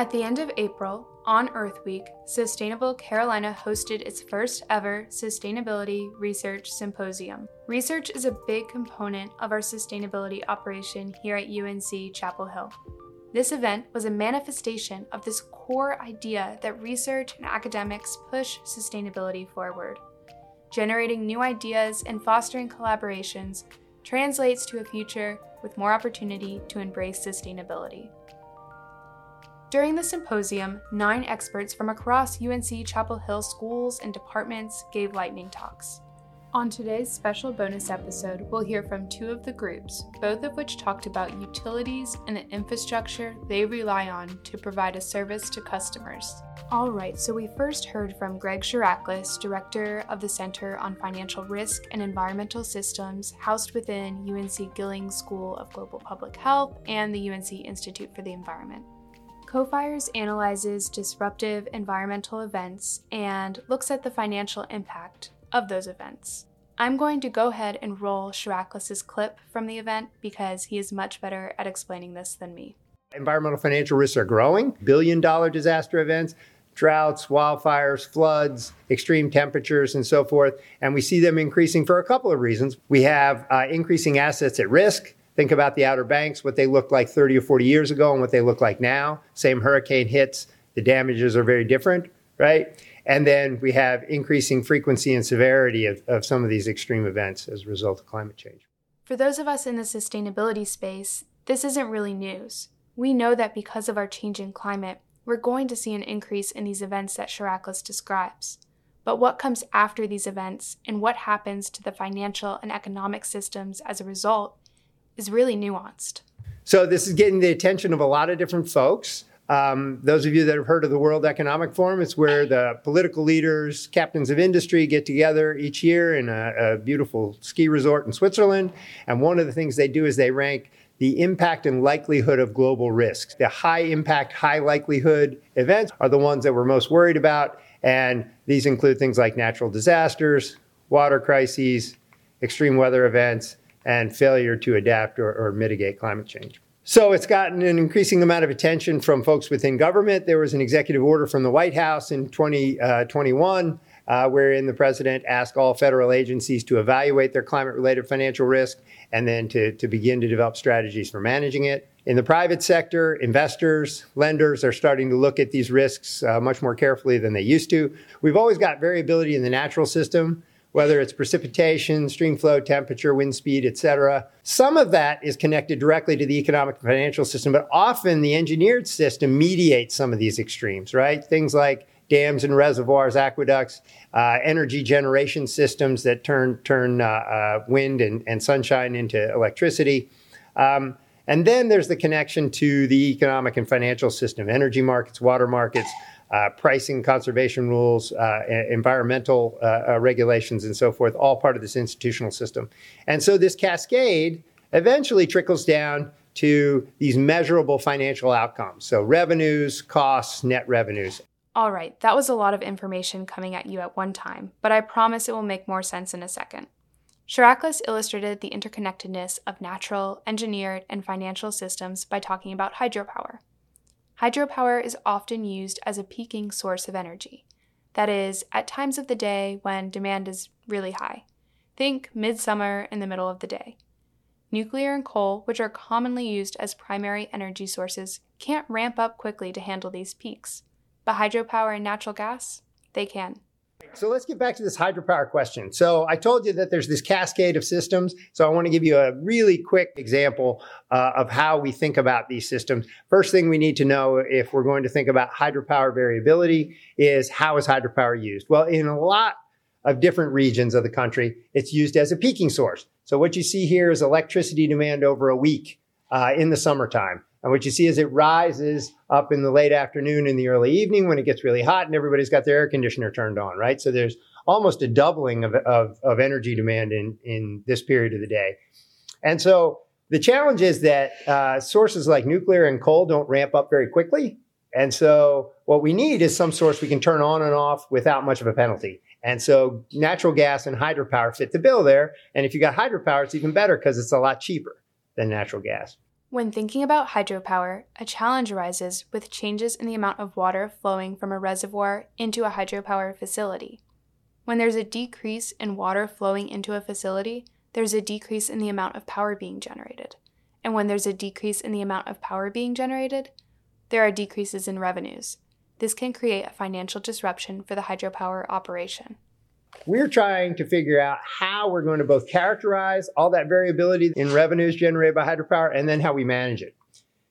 At the end of April, on Earth Week, Sustainable Carolina hosted its first ever Sustainability Research Symposium. Research is a big component of our sustainability operation here at UNC Chapel Hill. This event was a manifestation of this core idea that research and academics push sustainability forward. Generating new ideas and fostering collaborations translates to a future with more opportunity to embrace sustainability. During the symposium, nine experts from across UNC Chapel Hill schools and departments gave lightning talks. On today's special bonus episode, we'll hear from two of the groups, both of which talked about utilities and the infrastructure they rely on to provide a service to customers. All right, so we first heard from Greg Characklis, Director of the Center on Financial Risk and Environmental Systems, housed within UNC Gillings School of Global Public Health and the UNC Institute for the Environment. CoFiRES analyzes disruptive environmental events and looks at the financial impact of those events. I'm going to go ahead and roll Characklis' clip from the event because he is much better at explaining this than me. Environmental financial risks are growing, billion dollar disaster events, droughts, wildfires, floods, extreme temperatures, and so forth. And we see them increasing for a couple of reasons. We have uh, increasing assets at risk. Think about the Outer Banks, what they looked like 30 or 40 years ago and what they look like now. Same hurricane hits, the damages are very different, right? And then we have increasing frequency and severity of, of some of these extreme events as a result of climate change. For those of us in the sustainability space, this isn't really news. We know that because of our changing climate, we're going to see an increase in these events that Characklis describes. But what comes after these events and what happens to the financial and economic systems as a result is really nuanced. So, this is getting the attention of a lot of different folks. Um, those of you that have heard of the World Economic Forum, it's where the political leaders, captains of industry get together each year in a, a beautiful ski resort in Switzerland. And one of the things they do is they rank the impact and likelihood of global risks. The high impact, high likelihood events are the ones that we're most worried about. And these include things like natural disasters, water crises, extreme weather events, and failure to adapt or, or mitigate climate change. So it's gotten an increasing amount of attention from folks within government. There was an executive order from the White House in 2021 uh, uh, wherein the president asked all federal agencies to evaluate their climate related financial risk and then to, to begin to develop strategies for managing it. In the private sector, investors, lenders are starting to look at these risks uh, much more carefully than they used to. We've always got variability in the natural system whether it's precipitation, stream flow, temperature, wind speed, et cetera. Some of that is connected directly to the economic and financial system, but often the engineered system mediates some of these extremes, right? Things like dams and reservoirs, aqueducts, uh, energy generation systems that turn, turn uh, uh, wind and, and, sunshine into electricity. Um, and then there's the connection to the economic and financial system, energy markets, water markets, pricing, conservation rules, uh, environmental uh, uh, regulations, and so forth, all part of this institutional system. And so this cascade eventually trickles down to these measurable financial outcomes. So revenues, costs, net revenues. All right, that was a lot of information coming at you at one time, but I promise it will make more sense in a second. Characklis illustrated the interconnectedness of natural, engineered, and financial systems by talking about hydropower. Hydropower is often used as a peaking source of energy. That is, at times of the day when demand is really high. Think midsummer in the middle of the day. Nuclear and coal, which are commonly used as primary energy sources, can't ramp up quickly to handle these peaks. But hydropower and natural gas, they can. So let's get back to this hydropower question. So I told you that there's this cascade of systems. So I want to give you a really quick example uh, of how we think about these systems. First thing we need to know if we're going to think about hydropower variability is how is hydropower used? Well, in a lot of different regions of the country, it's used as a peaking source. So what you see here is electricity demand over a week uh, in the summertime. And what you see is it rises up in the late afternoon and the early evening when it gets really hot and everybody's got their air conditioner turned on, right? So there's almost a doubling of, of, of energy demand in, in this period of the day. And so the challenge is that uh, sources like nuclear and coal don't ramp up very quickly. And so what we need is some source we can turn on and off without much of a penalty. And so natural gas and hydropower fit the bill there. And if you got hydropower, it's even better because it's a lot cheaper than natural gas. When thinking about hydropower, a challenge arises with changes in the amount of water flowing from a reservoir into a hydropower facility. When there's a decrease in water flowing into a facility, there's a decrease in the amount of power being generated. And when there's a decrease in the amount of power being generated, there are decreases in revenues. This can create a financial disruption for the hydropower operation. We're trying to figure out how we're going to both characterize all that variability in revenues generated by hydropower and then how we manage it.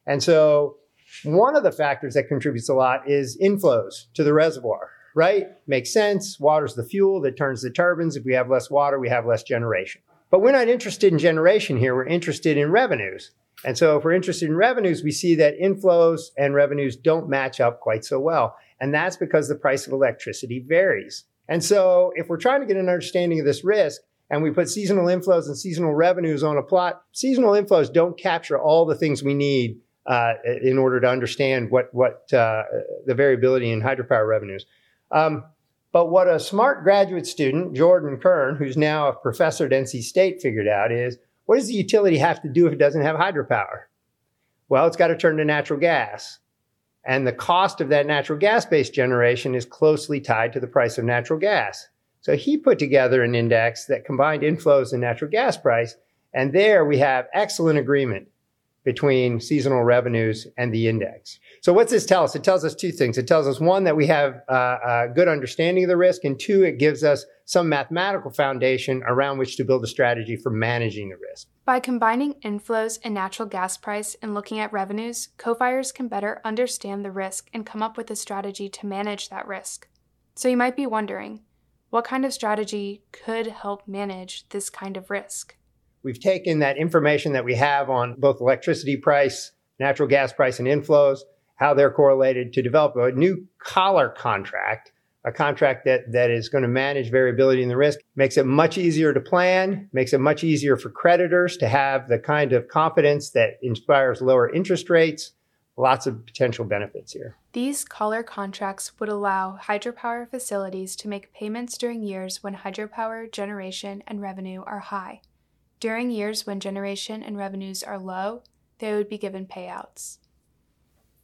And so, one of the factors that contributes a lot is inflows to the reservoir, right? Makes sense. Water's the fuel that turns the turbines. If we have less water, we have less generation. But we're not interested in generation here. We're interested in revenues. And so, if we're interested in revenues, we see that inflows and revenues don't match up quite so well. And that's because the price of electricity varies. And so if we're trying to get an understanding of this risk and we put seasonal inflows and seasonal revenues on a plot, seasonal inflows don't capture all the things we need uh, in order to understand what, what uh, the variability in hydropower revenues. Um, but what a smart graduate student, Jordan Kern, who's now a professor at NC State, figured out is what does the utility have to do if it doesn't have hydropower? Well, it's got to turn to natural gas. And the cost of that natural gas based generation is closely tied to the price of natural gas. So he put together an index that combined inflows and natural gas price. And there we have excellent agreement between seasonal revenues and the index. So what's this tell us? It tells us two things. It tells us one that we have uh, a good understanding of the risk, and two, it gives us some mathematical foundation around which to build a strategy for managing the risk. By combining inflows and natural gas price and looking at revenues, CoFiRES can better understand the risk and come up with a strategy to manage that risk. So you might be wondering, what kind of strategy could help manage this kind of risk? We've taken that information that we have on both electricity price, natural gas price, and inflows, how they're correlated to develop a new collar contract, a contract that, that is going to manage variability in the risk, makes it much easier to plan, makes it much easier for creditors to have the kind of confidence that inspires lower interest rates. Lots of potential benefits here. These collar contracts would allow hydropower facilities to make payments during years when hydropower generation and revenue are high. During years when generation and revenues are low, they would be given payouts.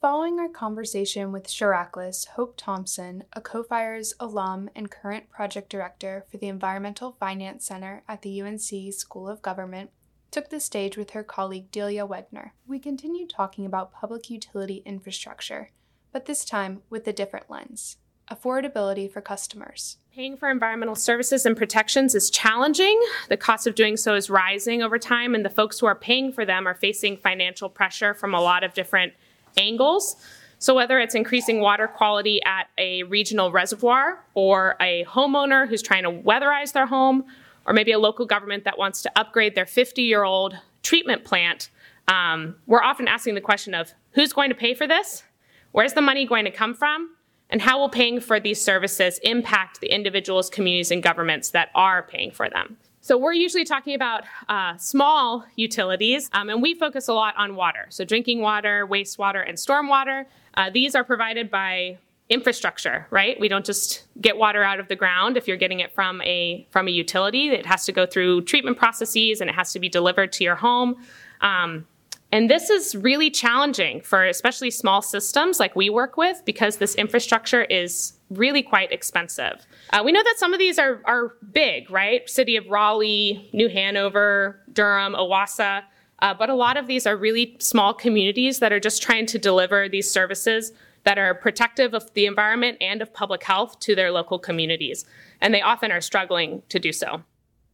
Following our conversation with Characklis, Hope Thompson, a CoFiRES alum and current project director for the Environmental Finance Center at the UNC School of Government, took the stage with her colleague Delia Wegner. We continued talking about public utility infrastructure, but this time with a different lens affordability for customers. Paying for environmental services and protections is challenging. The cost of doing so is rising over time, and the folks who are paying for them are facing financial pressure from a lot of different angles. So, whether it's increasing water quality at a regional reservoir, or a homeowner who's trying to weatherize their home, or maybe a local government that wants to upgrade their 50 year old treatment plant, um, we're often asking the question of who's going to pay for this? Where's the money going to come from? And how will paying for these services impact the individuals, communities, and governments that are paying for them? So we're usually talking about uh, small utilities, um, and we focus a lot on water. So drinking water, wastewater, and stormwater. Uh, these are provided by infrastructure, right? We don't just get water out of the ground if you're getting it from a from a utility. It has to go through treatment processes and it has to be delivered to your home. Um, and this is really challenging for especially small systems like we work with because this infrastructure is really quite expensive. Uh, we know that some of these are, are big, right? City of Raleigh, New Hanover, Durham, OWASA. Uh, but a lot of these are really small communities that are just trying to deliver these services that are protective of the environment and of public health to their local communities. And they often are struggling to do so.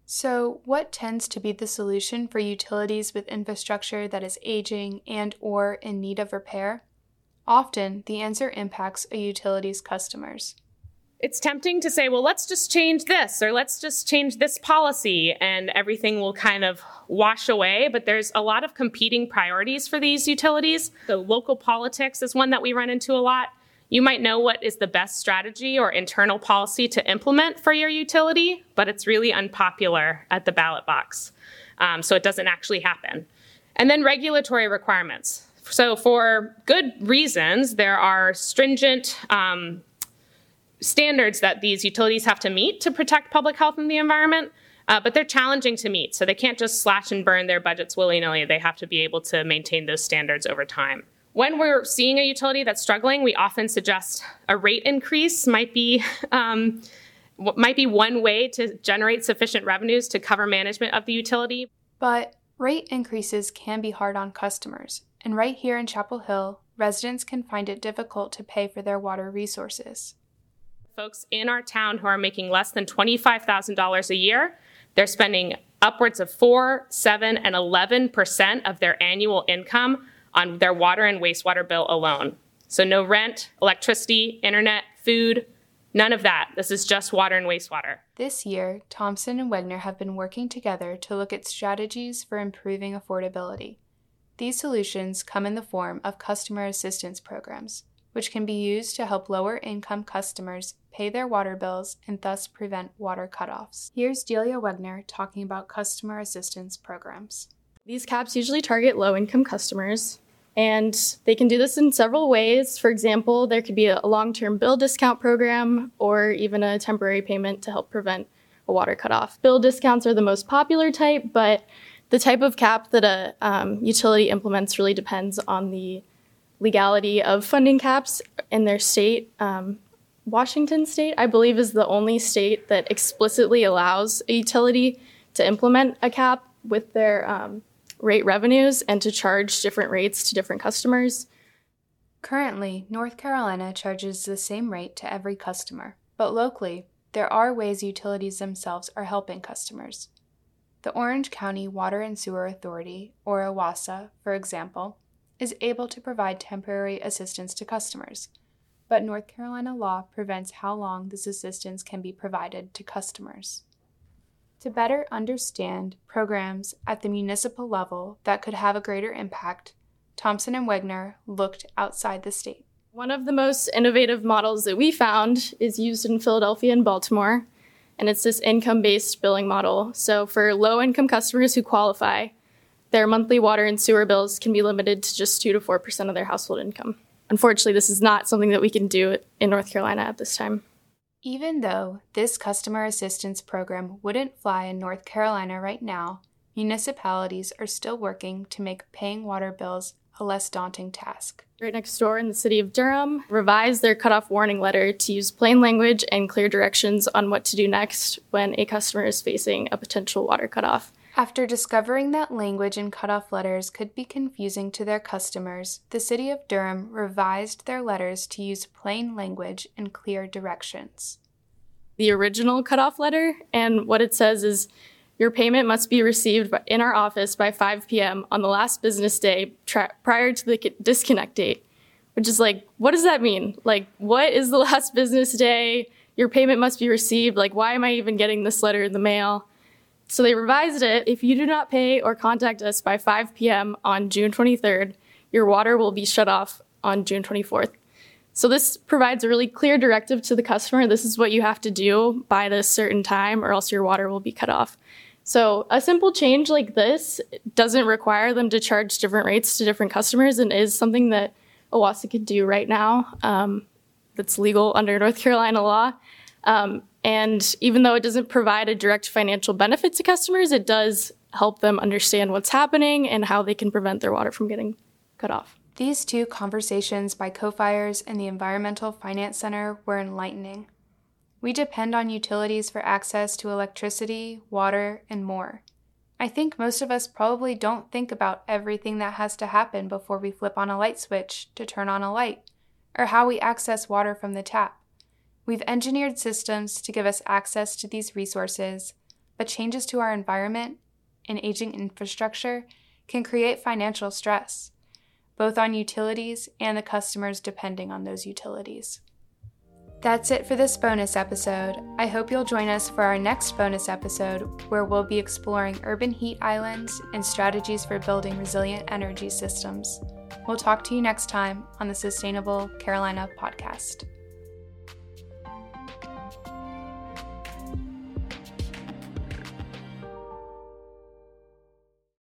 So, what tends to be the solution for utilities with infrastructure that is aging and or in need of repair? Often, the answer impacts a utility's customers. It's tempting to say, well, let's just change this or let's just change this policy and everything will kind of wash away. But there's a lot of competing priorities for these utilities. The local politics is one that we run into a lot. You might know what is the best strategy or internal policy to implement for your utility, but it's really unpopular at the ballot box. Um, so it doesn't actually happen. And then regulatory requirements. So, for good reasons, there are stringent um, standards that these utilities have to meet to protect public health and the environment. uh, but they're challenging to meet. So they can't just slash and burn their budgets willy nilly. They have to be able to maintain those standards over time. When we're seeing a utility that's struggling, we often suggest a rate increase might be. Um, might be one way to generate sufficient revenues to cover management of the utility. But rate increases can be hard on customers, and right here in Chapel Hill, residents can find it difficult to pay for their water resources. Folks in our town who are making less than $25,000 a year, they're spending upwards of 4, 7, and 11% of their annual income on their water and wastewater bill alone. So no rent, electricity, internet, food, none of that. This is just water and wastewater. This year, Thompson and Wegner have been working together to look at strategies for improving affordability. These solutions come in the form of customer assistance programs, which can be used to help lower income customers pay their water bills and thus prevent water cutoffs. Here's Delia Wegner talking about customer assistance programs. These caps usually target low income customers, and they can do this in several ways. For example, there could be a long term bill discount program or even a temporary payment to help prevent a water cutoff. Bill discounts are the most popular type, but the type of cap that a um, utility implements really depends on the legality of funding caps in their state. Um, Washington state, I believe, is the only state that explicitly allows a utility to implement a cap with their um, rate revenues and to charge different rates to different customers. Currently, North Carolina charges the same rate to every customer, but locally, there are ways utilities themselves are helping customers. The Orange County Water and Sewer Authority, or OWASA, for example, is able to provide temporary assistance to customers, but North Carolina law prevents how long this assistance can be provided to customers. To better understand programs at the municipal level that could have a greater impact, Thompson and Wegner looked outside the state. One of the most innovative models that we found is used in Philadelphia and Baltimore, and it's this income based billing model. So, for low income customers who qualify, their monthly water and sewer bills can be limited to just 2 to 4% of their household income. Unfortunately, this is not something that we can do in North Carolina at this time. Even though this customer assistance program wouldn't fly in North Carolina right now, municipalities are still working to make paying water bills a less daunting task. Right next door in the city of Durham revised their cutoff warning letter to use plain language and clear directions on what to do next when a customer is facing a potential water cutoff. After discovering that language in cutoff letters could be confusing to their customers, the City of Durham revised their letters to use plain language and clear directions. The original cutoff letter, and what it says is your payment must be received in our office by 5 p.m. on the last business day tra- prior to the disconnect date. Which is like, what does that mean? Like, what is the last business day? Your payment must be received. Like, why am I even getting this letter in the mail? So they revised it. If you do not pay or contact us by 5 p.m. on June 23rd, your water will be shut off on June 24th. So this provides a really clear directive to the customer. This is what you have to do by this certain time, or else your water will be cut off. So a simple change like this doesn't require them to charge different rates to different customers, and is something that OWASA could do right now. Um, that's legal under North Carolina law. Um, and even though it doesn't provide a direct financial benefit to customers, it does help them understand what's happening and how they can prevent their water from getting cut off. These two conversations by CoFiRES and the Environmental Finance Center were enlightening. We depend on utilities for access to electricity, water, and more. I think most of us probably don't think about everything that has to happen before we flip on a light switch to turn on a light, or how we access water from the tap. We've engineered systems to give us access to these resources, but changes to our environment and aging infrastructure can create financial stress, both on utilities and the customers depending on those utilities. That's it for this bonus episode. I hope you'll join us for our next bonus episode, where we'll be exploring urban heat islands and strategies for building resilient energy systems. We'll talk to you next time on the Sustainable Carolina podcast.